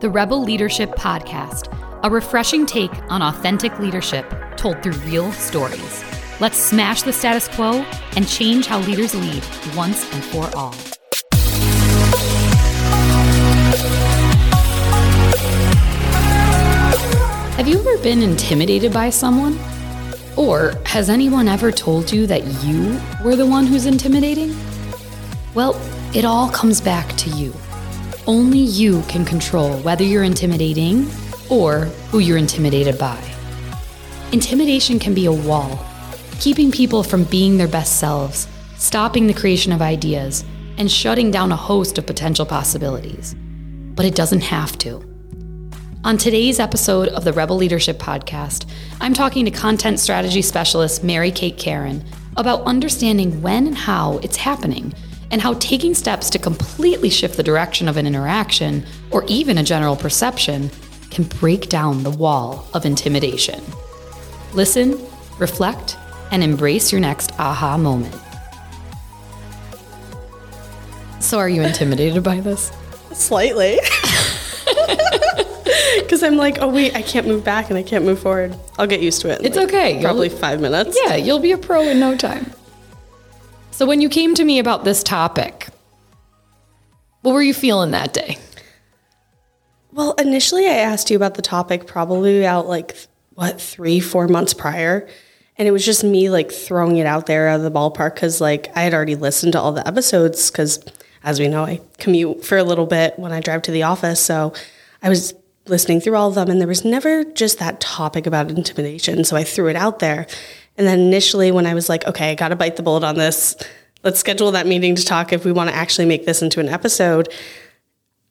the Rebel Leadership Podcast, a refreshing take on authentic leadership told through real stories. Let's smash the status quo and change how leaders lead once and for all. Have you ever been intimidated by someone? Or has anyone ever told you that you were the one who's intimidating? Well, it all comes back to you. Only you can control whether you're intimidating or who you're intimidated by. Intimidation can be a wall, keeping people from being their best selves, stopping the creation of ideas, and shutting down a host of potential possibilities. But it doesn't have to. On today's episode of the Rebel Leadership Podcast, I'm talking to content strategy specialist Mary Kate Karen about understanding when and how it's happening and how taking steps to completely shift the direction of an interaction or even a general perception can break down the wall of intimidation. Listen, reflect, and embrace your next aha moment. So, are you intimidated by this? Slightly. Because I'm like, oh, wait, I can't move back and I can't move forward. I'll get used to it. It's like, okay. Probably You'll- five minutes. Yeah, you'll be a pro in no time. So, when you came to me about this topic, what were you feeling that day? Well, initially, I asked you about the topic probably about like, what, three, four months prior. And it was just me like throwing it out there out of the ballpark because like I had already listened to all the episodes because as we know, I commute for a little bit when I drive to the office. So I was listening through all of them and there was never just that topic about intimidation. So I threw it out there. And then initially, when I was like, okay, I got to bite the bullet on this, let's schedule that meeting to talk if we want to actually make this into an episode.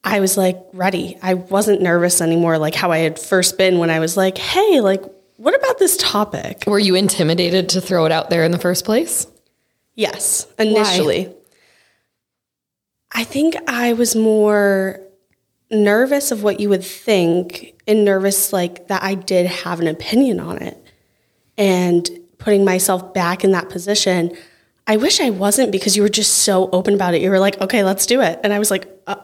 I was like ready. I wasn't nervous anymore, like how I had first been when I was like, hey, like, what about this topic? Were you intimidated to throw it out there in the first place? Yes, initially. I think I was more nervous of what you would think and nervous like that I did have an opinion on it. And putting myself back in that position, I wish I wasn't because you were just so open about it. You were like, okay, let's do it. And I was like, uh,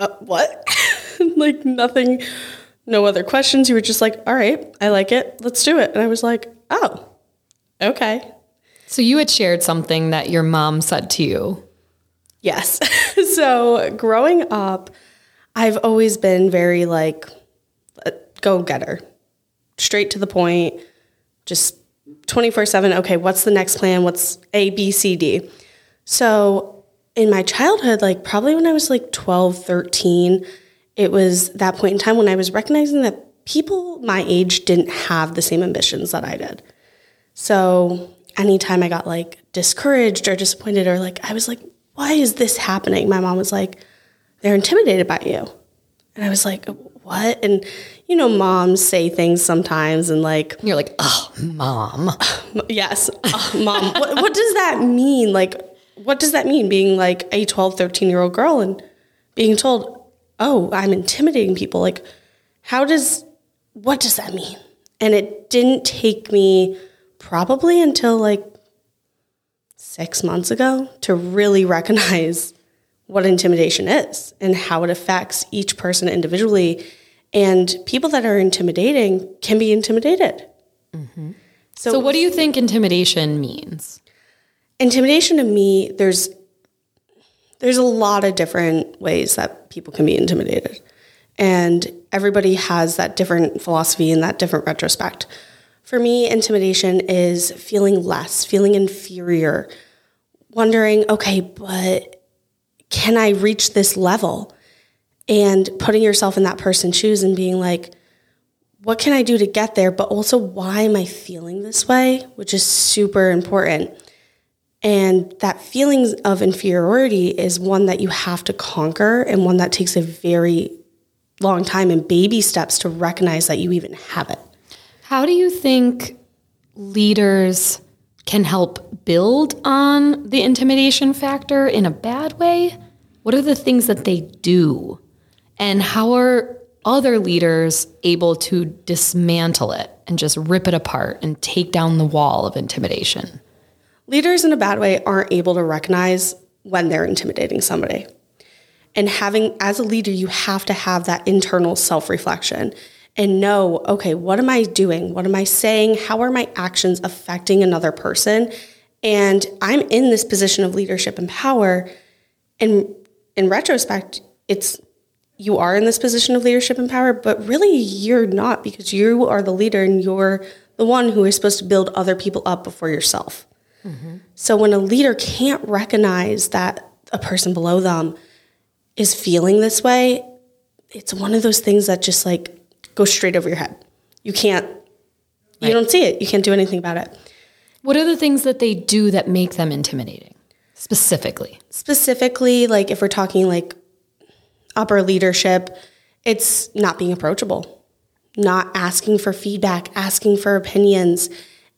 uh, what? like nothing, no other questions. You were just like, all right, I like it. Let's do it. And I was like, oh, okay. So, you had shared something that your mom said to you. Yes. so growing up, I've always been very like go getter, straight to the point, just 24 7. Okay, what's the next plan? What's A, B, C, D? So in my childhood, like probably when I was like 12, 13, it was that point in time when I was recognizing that people my age didn't have the same ambitions that I did. So anytime I got like discouraged or disappointed or like I was like, why is this happening? My mom was like, they're intimidated by you. And I was like, what? And you know, moms say things sometimes and like, You're like, oh, mom. yes, uh, mom, what, what does that mean? Like, what does that mean being like a 12, 13 year old girl and being told, oh, I'm intimidating people? Like, how does, what does that mean? And it didn't take me probably until like six months ago to really recognize what intimidation is and how it affects each person individually. And people that are intimidating can be intimidated. So, what do you think intimidation means? intimidation to me there's there's a lot of different ways that people can be intimidated. And everybody has that different philosophy and that different retrospect. For me intimidation is feeling less feeling inferior wondering okay but can i reach this level? And putting yourself in that person's shoes and being like what can i do to get there but also why am i feeling this way which is super important and that feeling of inferiority is one that you have to conquer and one that takes a very long time and baby steps to recognize that you even have it. How do you think leaders can help build on the intimidation factor in a bad way? What are the things that they do? And how are other leaders able to dismantle it and just rip it apart and take down the wall of intimidation? Leaders in a bad way aren't able to recognize when they're intimidating somebody. And having, as a leader, you have to have that internal self reflection and know, okay, what am I doing? What am I saying? How are my actions affecting another person? And I'm in this position of leadership and power. And in retrospect, it's you are in this position of leadership and power, but really you're not because you are the leader and you're the one who is supposed to build other people up before yourself. Mm-hmm. So when a leader can't recognize that a person below them is feeling this way, it's one of those things that just like goes straight over your head. You can't, you don't see it. You can't do anything about it. What are the things that they do that make them intimidating specifically? Specifically, like if we're talking like upper leadership, it's not being approachable, not asking for feedback, asking for opinions,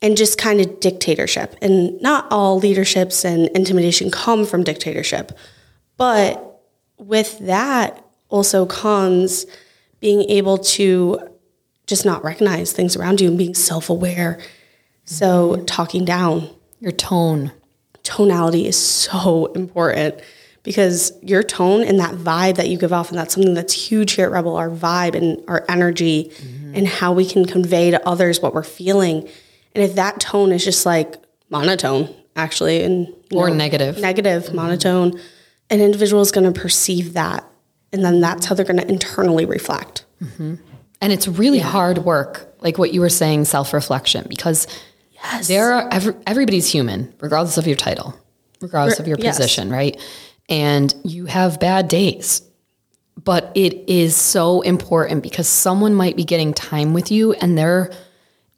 and just kind of dictatorship. And not all leaderships and intimidation come from dictatorship, but with that also comes being able to just not recognize things around you and being self aware. So, mm-hmm. talking down. Your tone. Tonality is so important because your tone and that vibe that you give off, and that's something that's huge here at Rebel our vibe and our energy mm-hmm. and how we can convey to others what we're feeling. And if that tone is just like monotone, actually, and or know, negative, negative, mm-hmm. monotone, an individual is going to perceive that and then that's how they're going to internally reflect. Mm-hmm. And it's really yeah. hard work, like what you were saying, self reflection, because yes. there are every, everybody's human, regardless of your title, regardless of your position, yes. right? And you have bad days. But it is so important because someone might be getting time with you and they're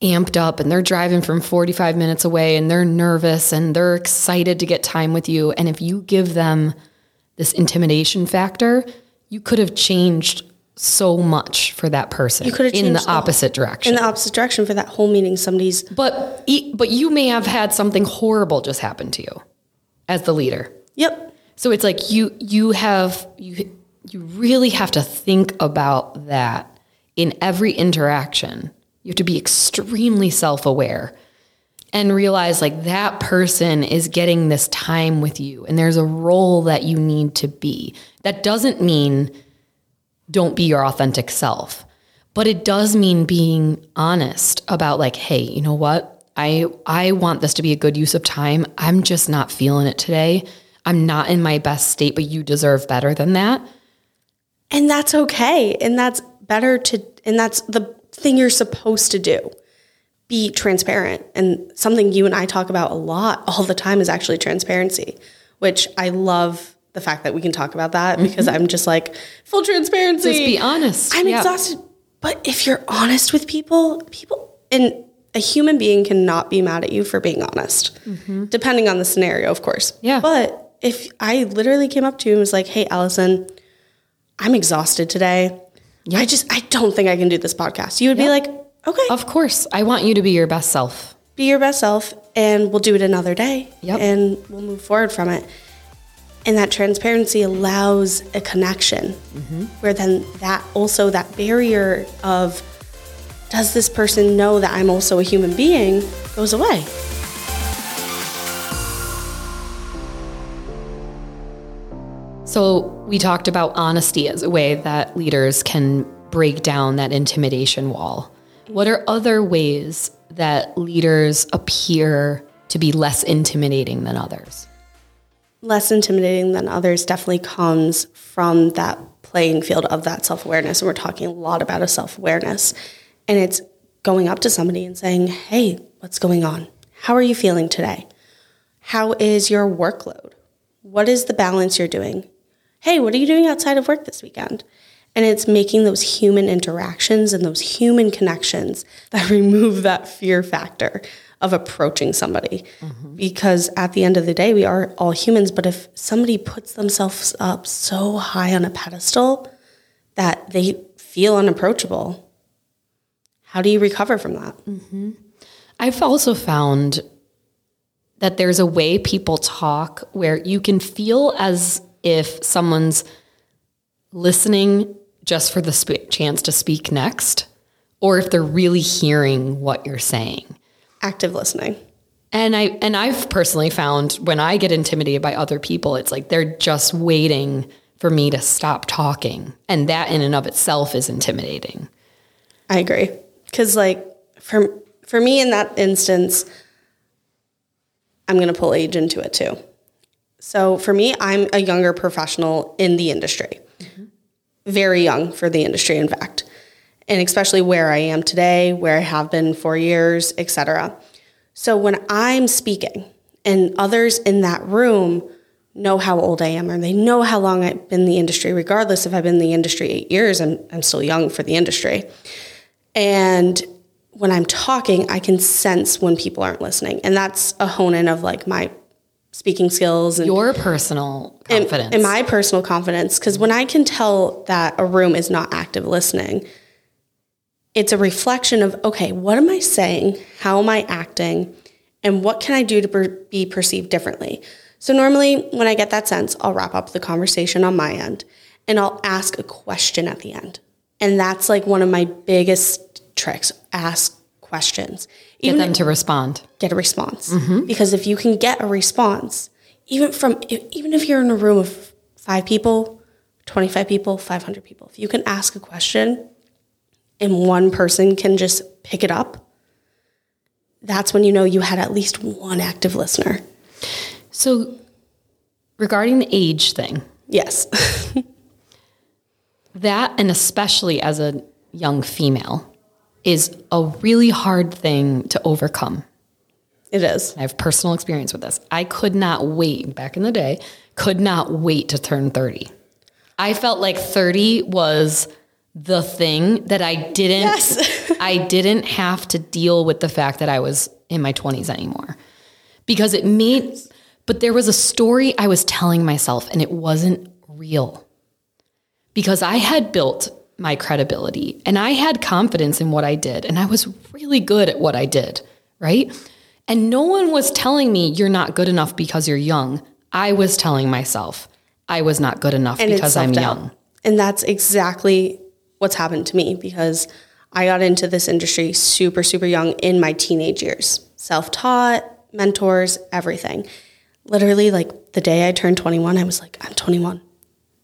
amped up and they're driving from 45 minutes away and they're nervous and they're excited to get time with you. And if you give them this intimidation factor, you could have changed so much for that person. You could have in the opposite direction. In the opposite direction for that whole meeting, somebody's. But but you may have had something horrible just happen to you, as the leader. Yep. So it's like you you have you you really have to think about that in every interaction. You have to be extremely self aware and realize like that person is getting this time with you and there's a role that you need to be. That doesn't mean don't be your authentic self, but it does mean being honest about like, hey, you know what? I I want this to be a good use of time. I'm just not feeling it today. I'm not in my best state, but you deserve better than that. And that's okay. And that's better to and that's the thing you're supposed to do be transparent. And something you and I talk about a lot all the time is actually transparency, which I love the fact that we can talk about that mm-hmm. because I'm just like full transparency. Just be honest. I'm yeah. exhausted. But if you're honest with people, people and a human being cannot be mad at you for being honest, mm-hmm. depending on the scenario, of course. Yeah. But if I literally came up to you and was like, "Hey, Allison, I'm exhausted today. Yep. I just I don't think I can do this podcast," you would yep. be like, Okay. Of course. I want you to be your best self. Be your best self, and we'll do it another day. Yep. And we'll move forward from it. And that transparency allows a connection mm-hmm. where then that also that barrier of does this person know that I'm also a human being goes away. So, we talked about honesty as a way that leaders can break down that intimidation wall. What are other ways that leaders appear to be less intimidating than others? Less intimidating than others definitely comes from that playing field of that self awareness. And we're talking a lot about a self awareness. And it's going up to somebody and saying, Hey, what's going on? How are you feeling today? How is your workload? What is the balance you're doing? Hey, what are you doing outside of work this weekend? And it's making those human interactions and those human connections that remove that fear factor of approaching somebody. Mm-hmm. Because at the end of the day, we are all humans. But if somebody puts themselves up so high on a pedestal that they feel unapproachable, how do you recover from that? Mm-hmm. I've also found that there's a way people talk where you can feel as if someone's listening just for the sp- chance to speak next, or if they're really hearing what you're saying. Active listening. And I and I've personally found when I get intimidated by other people, it's like they're just waiting for me to stop talking. And that in and of itself is intimidating. I agree. Cause like for for me in that instance, I'm gonna pull age into it too. So for me, I'm a younger professional in the industry. Very young for the industry, in fact. And especially where I am today, where I have been for years, etc. So when I'm speaking and others in that room know how old I am or they know how long I've been in the industry, regardless if I've been in the industry eight years, I'm, I'm still young for the industry. And when I'm talking, I can sense when people aren't listening. And that's a hone in of like my speaking skills and Your personal and- confidence. and my personal confidence. Because when I can tell that a room is not active listening, it's a reflection of okay, what am I saying? How am I acting? And what can I do to per- be perceived differently? So, normally, when I get that sense, I'll wrap up the conversation on my end and I'll ask a question at the end. And that's like one of my biggest tricks ask questions. Get them to respond. get a response. Mm-hmm. Because if you can get a response, even from even if you're in a room of five people, 25 people, 500 people, if you can ask a question and one person can just pick it up, that's when you know you had at least one active listener. So, regarding the age thing, Yes. that, and especially as a young female, is a really hard thing to overcome. it is. I have personal experience with this. I could not wait back in the day, could not wait to turn 30. I felt like 30 was the thing that I didn't Yes. I didn't have to deal with the fact that I was in my 20s anymore. Because it made but there was a story I was telling myself and it wasn't real. Because I had built my credibility and I had confidence in what I did and I was really good at what I did, right? And no one was telling me you're not good enough because you're young. I was telling myself I was not good enough And because I'm young. And that's exactly what's happened to me because I got into this industry super, super young in my teenage years. Self taught, mentors, everything. Literally, like the day I turned 21, I was like, I'm 21.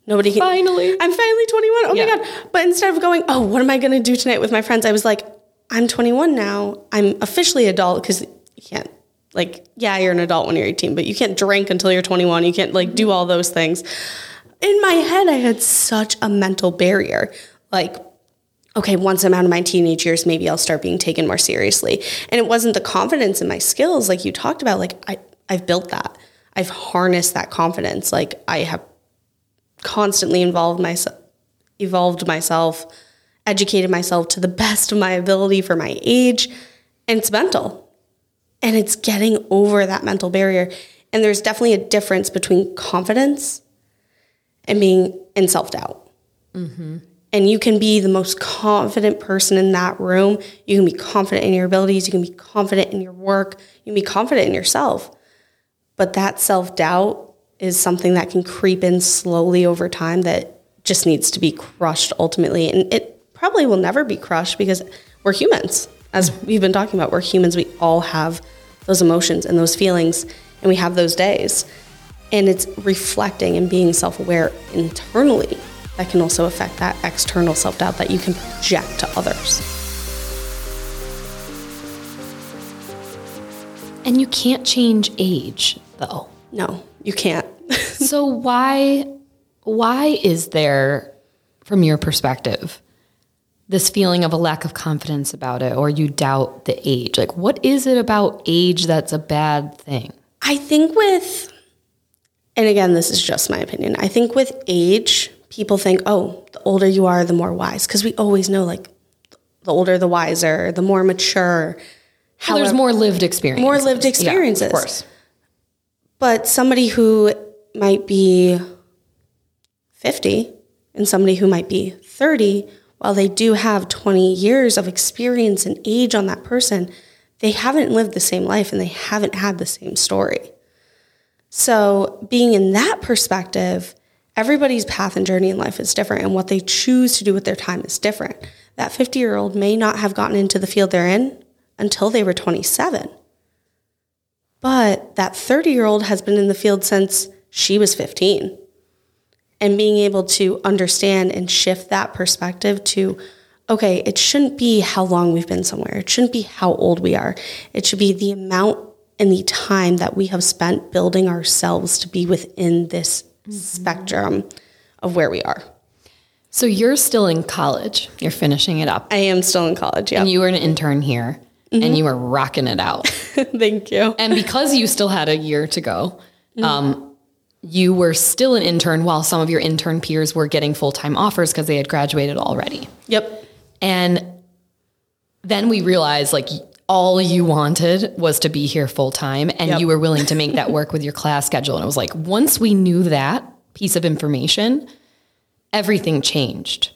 Nobody can. Finally. I'm finally 21. Oh Yeah. my God. But instead of going, oh, what am I going to do tonight with my friends? I was like, I'm 21 now. I'm officially adult because you can't, like, yeah, you're an adult when you're 18, but you can't drink until you're 21. You can't, like, do all those things. In my head, I had such a mental barrier. Like, okay, once I'm out of my teenage years, maybe I'll start being taken more seriously. And it wasn't the confidence in my skills, like you talked about. Like, I, I've built that. I've harnessed that confidence. Like, I have constantly involved myself evolved myself educated myself to the best of my ability for my age and it's mental. And it's getting over that mental barrier. And there's definitely a difference between confidence and being in self-doubt. Mm-hmm. And you can be the most confident person in that room. You can be confident in your abilities. You can be confident in your work. You can be confident in yourself. But that self-doubt is something that can creep in slowly over time that just needs to be crushed ultimately. And it probably will never be crushed because we're humans. As mm. we've been talking about, we're humans. We all have those emotions and those feelings, and we have those days. And it's reflecting and being self aware internally that can also affect that external self doubt that you can project to others. And you can't change age though. No, you can't. so why why is there from your perspective this feeling of a lack of confidence about it or you doubt the age? Like what is it about age that's a bad thing? I think with, and again, this is just my opinion. I think with age, people think, oh, the older you are, the more wise. Because we always know, like, the older, the wiser, the more mature. Well, there's more lived experience. More lived experiences. of course. But somebody who might be 50 and somebody who might be 30, while they do have 20 years of experience and age on that person, they haven't lived the same life and they haven't had the same story. So, being in that perspective, everybody's path and journey in life is different, and what they choose to do with their time is different. That 50 year old may not have gotten into the field they're in until they were 27. But that 30 year old has been in the field since she was 15. and being able to understand and shift that perspective to okay, it shouldn't be how long we've been somewhere. It shouldn't be how old we are. It should be the amount and the time that we have spent building ourselves to be within this mm-hmm. spectrum of where we are. So you're still in college. You're finishing it up. I am still in college. Yeah. And you were an intern here and mm-hmm. you were rocking it out. Thank you. and because you still had a year to go, mm-hmm. um, you were still an intern while some of your intern peers were getting full time offers because they had graduated already. Yep. And then we realized like all you wanted was to be here full time and Yep. you were willing to make that work with your class schedule. And it was like, once we knew that piece of information, everything changed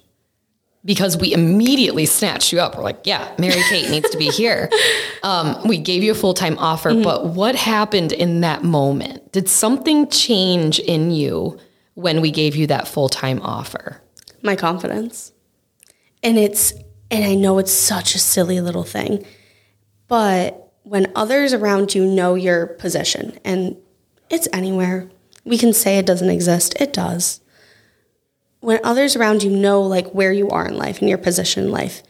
because we immediately snatched you up. We're like, yeah, Mary Kate needs to be here. Um, we gave you a full time offer, but what happened in that moment? Did something change in you when we gave you that full time offer? my confidence. And it's, and I know it's such a silly little thing, but when others around you know your position, and it's anywhere, we can say it doesn't exist, it does. When others around you know like where you are in life and your position in life,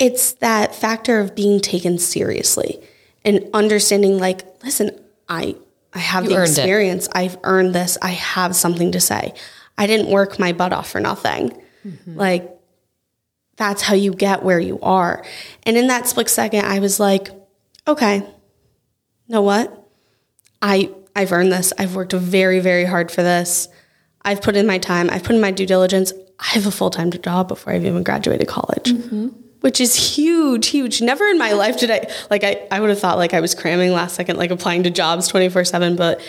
it's that factor of being taken seriously and understanding like, listen, I I have the earned it. experience. I've earned this. I have something to say. I didn't work my butt off for nothing. Mm-hmm. Like that's how you get where you are. And in that split second, I was like, okay, know what? I I've earned this. I've worked very, very hard for this. I've put in my time. I've put in my due diligence. I have a full time job before I've even graduated college, which is huge, huge. Never in my life did I like. I I would have thought like I was cramming last second, like applying to jobs twenty four seven. But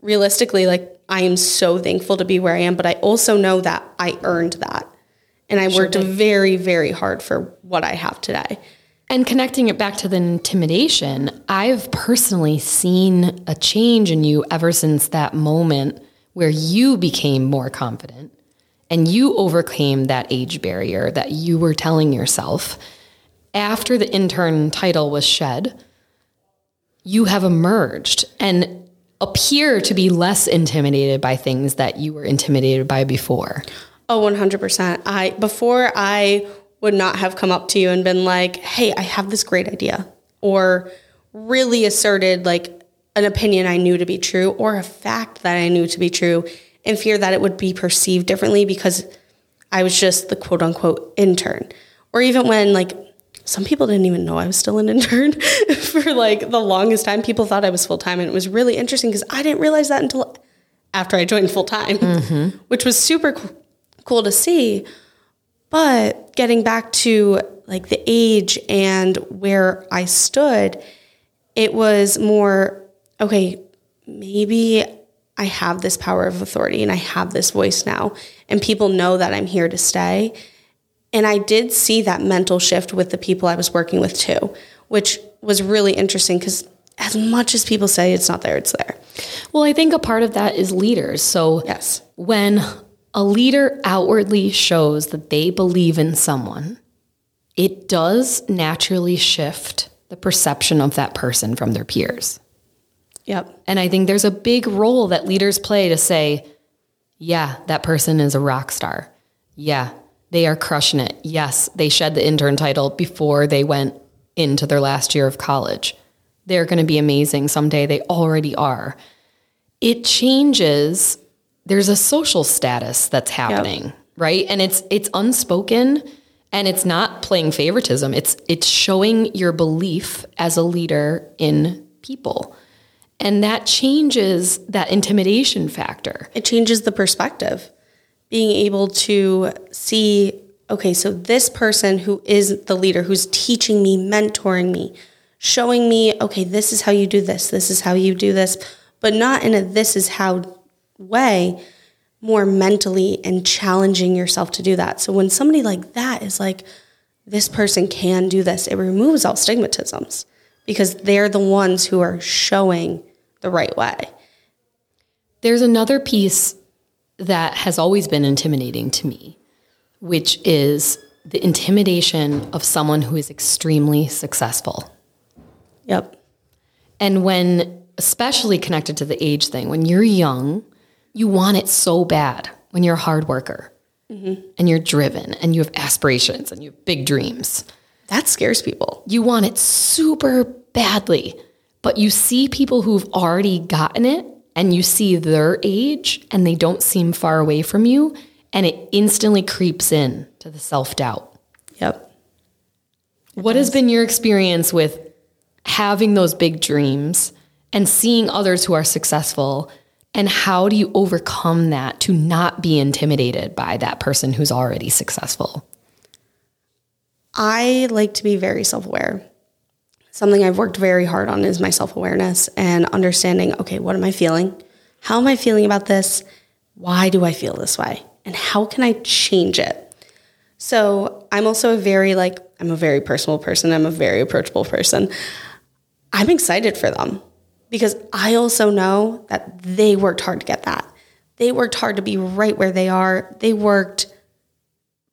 realistically, like I am so thankful to be where I am. But I also know that I earned that, and I worked very, very hard for what I have today. And connecting it back to the intimidation, I've personally seen a change in you ever since that moment where you became more confident and you overcame that age barrier that you were telling yourself. After the intern title was shed, you have emerged and appear to be less intimidated by things that you were intimidated by before. Oh, 100%. I before I would not have come up to you and been like, "Hey, I have this great idea." Or really asserted like an opinion I knew to be true or a fact that I knew to be true in fear that it would be perceived differently because I was just the quote unquote intern. Or even when like some people didn't even know I was still an intern for like the longest time. People thought I was full time and it was really interesting because I didn't realize that until after I joined full time, mm-hmm. which was super cool, cool to see. But getting back to like the age and where I stood, it was more okay, maybe I have this power of authority and I have this voice now, and people know that I'm here to stay. And I did see that mental shift with the people I was working with too, which was really interesting because as much as people say it's not there, it's there. Well, I think a part of that is leaders. So Yes. when a leader outwardly shows that they believe in someone, it does naturally shift the perception of that person from their peers. Yep. And I think there's a big role that leaders play to say, yeah, that person is a rock star. Yeah, they are crushing it. Yes, they shed the intern title before they went into their last year of college. They're going to be amazing someday. They already are. It changes. There's a social status that's happening, right? And it's it's unspoken and it's not playing favoritism. It's it's showing your belief as a leader in people. And that changes that intimidation factor. it changes the perspective. Being able to see, okay, so this person who is the leader, who's teaching me, mentoring me, showing me, okay, this is how you do this, this is how you do this, but not in a this is how way, more mentally and challenging yourself to do that. So when somebody like that is like, this person can do this, it removes all stigmatisms because they're the ones who are showing the right way. There's another piece that has always been intimidating to me, which is the intimidation of someone who is extremely successful. Yep. And when, especially connected to the age thing, when you're young, You want it so bad when you're a hard worker mm-hmm. and you're driven and you have aspirations and you have big dreams. That scares people. You want it super badly, but you see people who've already gotten it and you see their age and they don't seem far away from you and it instantly creeps in to the self-doubt. Yep. What has been your experience with having those big dreams and seeing others who are successful? And how do you overcome that to not be intimidated by that person who's already successful? I like to be very self aware. Something I've worked very hard on is my self awareness and understanding okay, what am I feeling? How am I feeling about this? Why do I feel this way? And how can I change it? So I'm also a very, like, I'm a very personal person. I'm a very approachable person. I'm excited for them because I also know that they worked hard to get that. They worked hard to be right where they are. They worked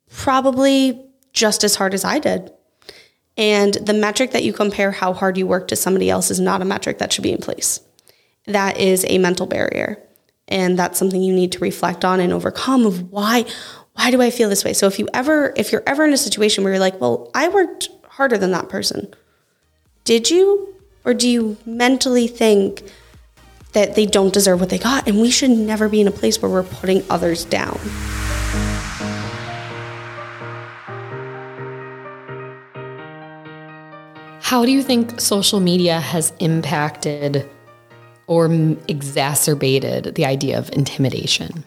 probably just as hard as I did. And the metric that you compare how hard you work to somebody else is not a metric that should be in place. That is a mental barrier. And that's something you need to reflect on and overcome of why why do I feel this way? So if you ever if you're ever in a situation where you're like, "Well, I worked harder than that person." Did you? Or do you mentally think that they don't deserve what they got and we should never be in a place where we're putting others down? How do you think social media has impacted or m- exacerbated the idea of intimidation?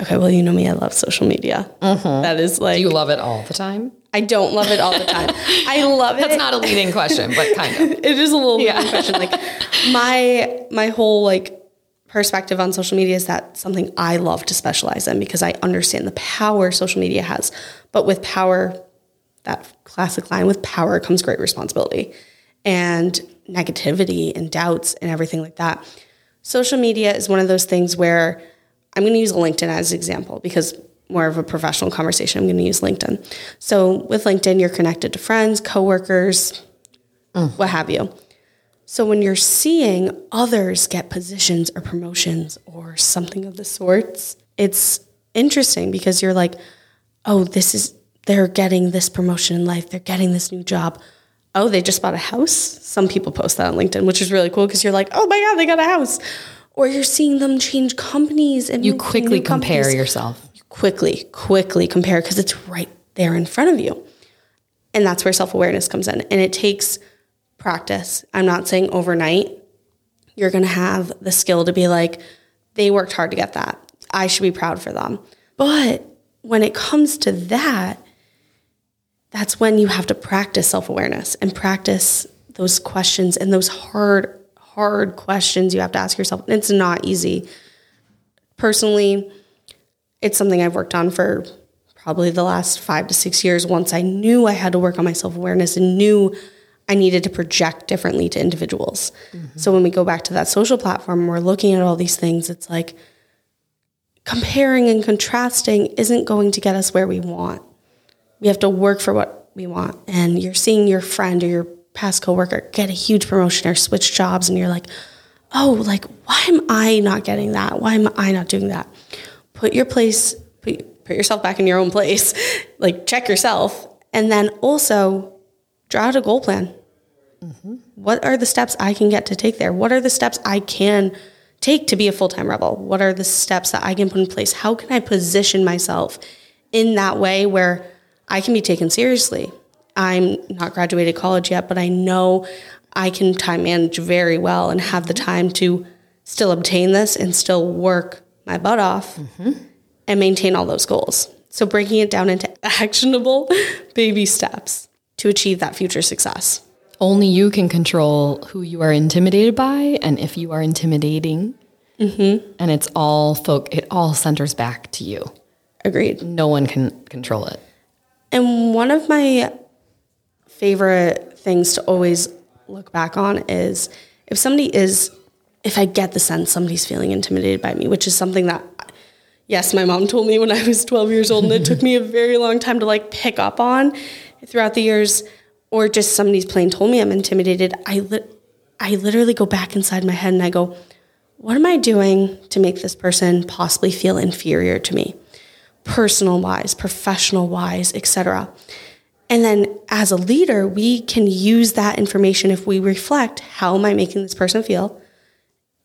Okay, well, you know me, I love social media. Mm-hmm. That is like Do you love it all the time? I don't love it all the time. I love it. That's not a leading question, but kind of. it is a little yeah. question. Like my my whole like perspective on social media is that something I love to specialize in because I understand the power social media has. But with power, that classic line, with power comes great responsibility and negativity and doubts and everything like that. Social media is one of those things where I'm going to use LinkedIn as an example because more of a professional conversation, I'm going to use LinkedIn. So with LinkedIn, you're connected to friends, coworkers, mm. what have you. So when you're seeing others get positions or promotions or something of the sorts, it's interesting because you're like, oh, this is, they're getting this promotion in life, they're getting this new job. Oh, they just bought a house. Some people post that on LinkedIn, which is really cool because you're like, oh my God, they got a house. Or you're seeing them change companies and you quickly compare yourself quickly, quickly compare because it's right there in front of you. And that's where self awareness comes in. And it takes practice. I'm not saying overnight you're going to have the skill to be like, they worked hard to get that. I should be proud for them. But when it comes to that, that's when you have to practice self awareness and practice those questions and those hard, hard questions you have to ask yourself. And it's not easy. Personally, it's something I've worked on for probably the last five to six years. Once I knew I had to work on my self awareness and knew I needed to project differently to individuals. Mm-hmm. So when we go back to that social platform, we're looking at all these things. It's like comparing and contrasting isn't going to get us where we want. We have to work for what we want. And you're seeing your friend or your past coworker get a huge promotion or switch jobs, and you're like, oh, like, why am I not getting that? Why am I not doing that? put your place, put, put yourself back in your own place, like check yourself, and then also draw out a goal plan. Mm-hmm. What are the steps I can get to take there? What are the steps I can take to be a full time rebel? What are the steps that I can put in place? How can I position myself in that way where I can be taken seriously? I'm not graduated college yet, but I know I can time manage very well and have the time to still obtain this and still work my butt off mm-hmm. and maintain all those goals. So breaking it down into actionable baby steps to achieve that future success. Only you can control who you are intimidated by and if you are intimidating. Mm-hmm. And it's all folk it all centers back to you. Agreed. No one can control it. And one of my favorite things to always look back on is if somebody is if I get the sense somebody's feeling intimidated by me, which is something that, yes, my mom told me when I was 12 years old, and it took me a very long time to like pick up on throughout the years, or just somebody's plain told me I'm intimidated. I li- I literally go back inside my head and I go, what am I doing to make this person possibly feel inferior to me? Personal wise, professional wise, etc. And then as a leader, we can use that information if we reflect how am I making this person feel?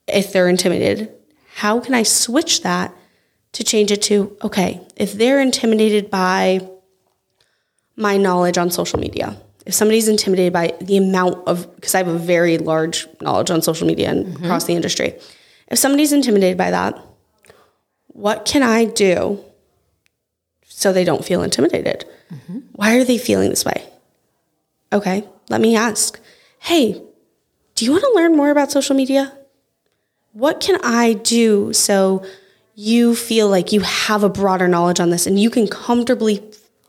If they're intimidated, how can I switch that to change it to, okay, if they're intimidated by my knowledge on social media, if somebody's intimidated by the amount of, because I have a very large knowledge on social media and mm-hmm. across the industry, if somebody's intimidated by that, what can I do so they don't feel intimidated? Mm-hmm. Why are they feeling this way? Okay, let me ask. Hey, do you want to learn more about social media? What can I do so you feel like you have a broader knowledge on this and you can comfortably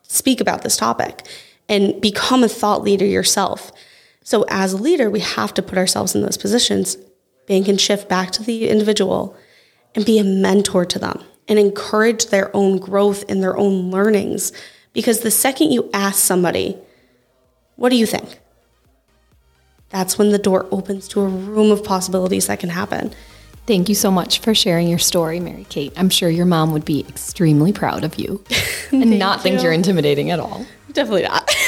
speak about this topic and become a thought leader yourself? So, as a leader, we have to put ourselves in those positions. Being can shift back to the individual and be a mentor to them and encourage their own growth and their own learnings because the second you ask somebody, what do you think? That's when the door opens to a room of possibilities that can happen. Thank you so much for sharing your story, Mary Kate. I'm sure your mom would be extremely proud of you and not you. think you're intimidating at all. Definitely not.